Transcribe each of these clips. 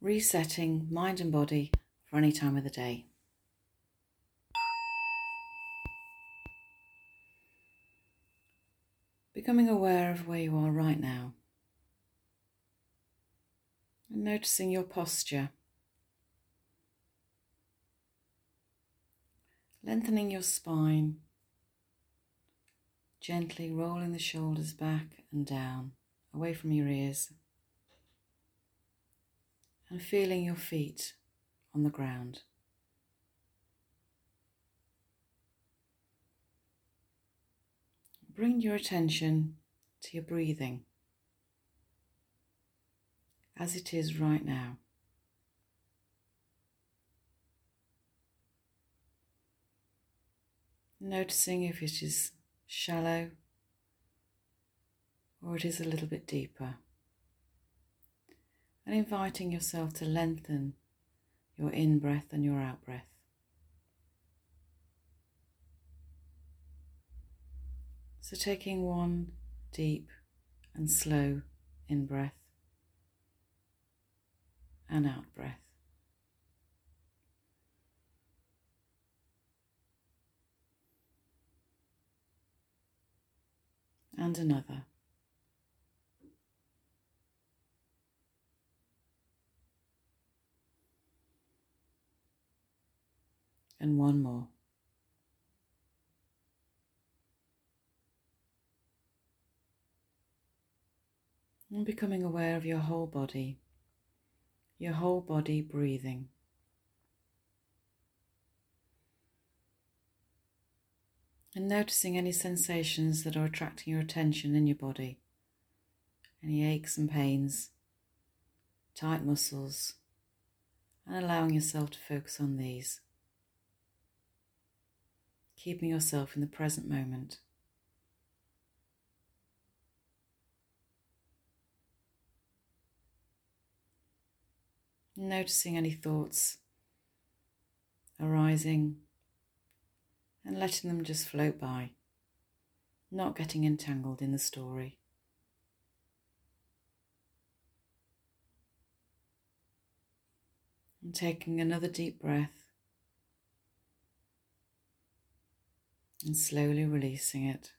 resetting mind and body for any time of the day. Becoming aware of where you are right now and noticing your posture. Lengthening your spine, gently rolling the shoulders back and down, away from your ears and feeling your feet on the ground. Bring your attention to your breathing as it is right now. Noticing if it is shallow or it is a little bit deeper and inviting yourself to lengthen your in breath and your out breath. So, taking one deep and slow in breath and out breath. And another. And one more. And becoming aware of your whole body, your whole body breathing. And noticing any sensations that are attracting your attention in your body, any aches and pains, tight muscles, and allowing yourself to focus on these keeping yourself in the present moment. Noticing any thoughts arising and letting them just float by, not getting entangled in the story. And taking another deep breath. And slowly releasing it.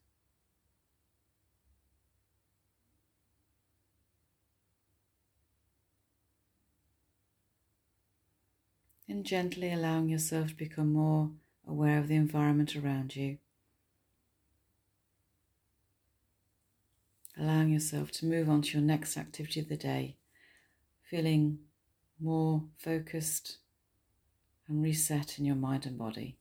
And gently allowing yourself to become more aware of the environment around you. Allowing yourself to move on to your next activity of the day, feeling more focused and reset in your mind and body.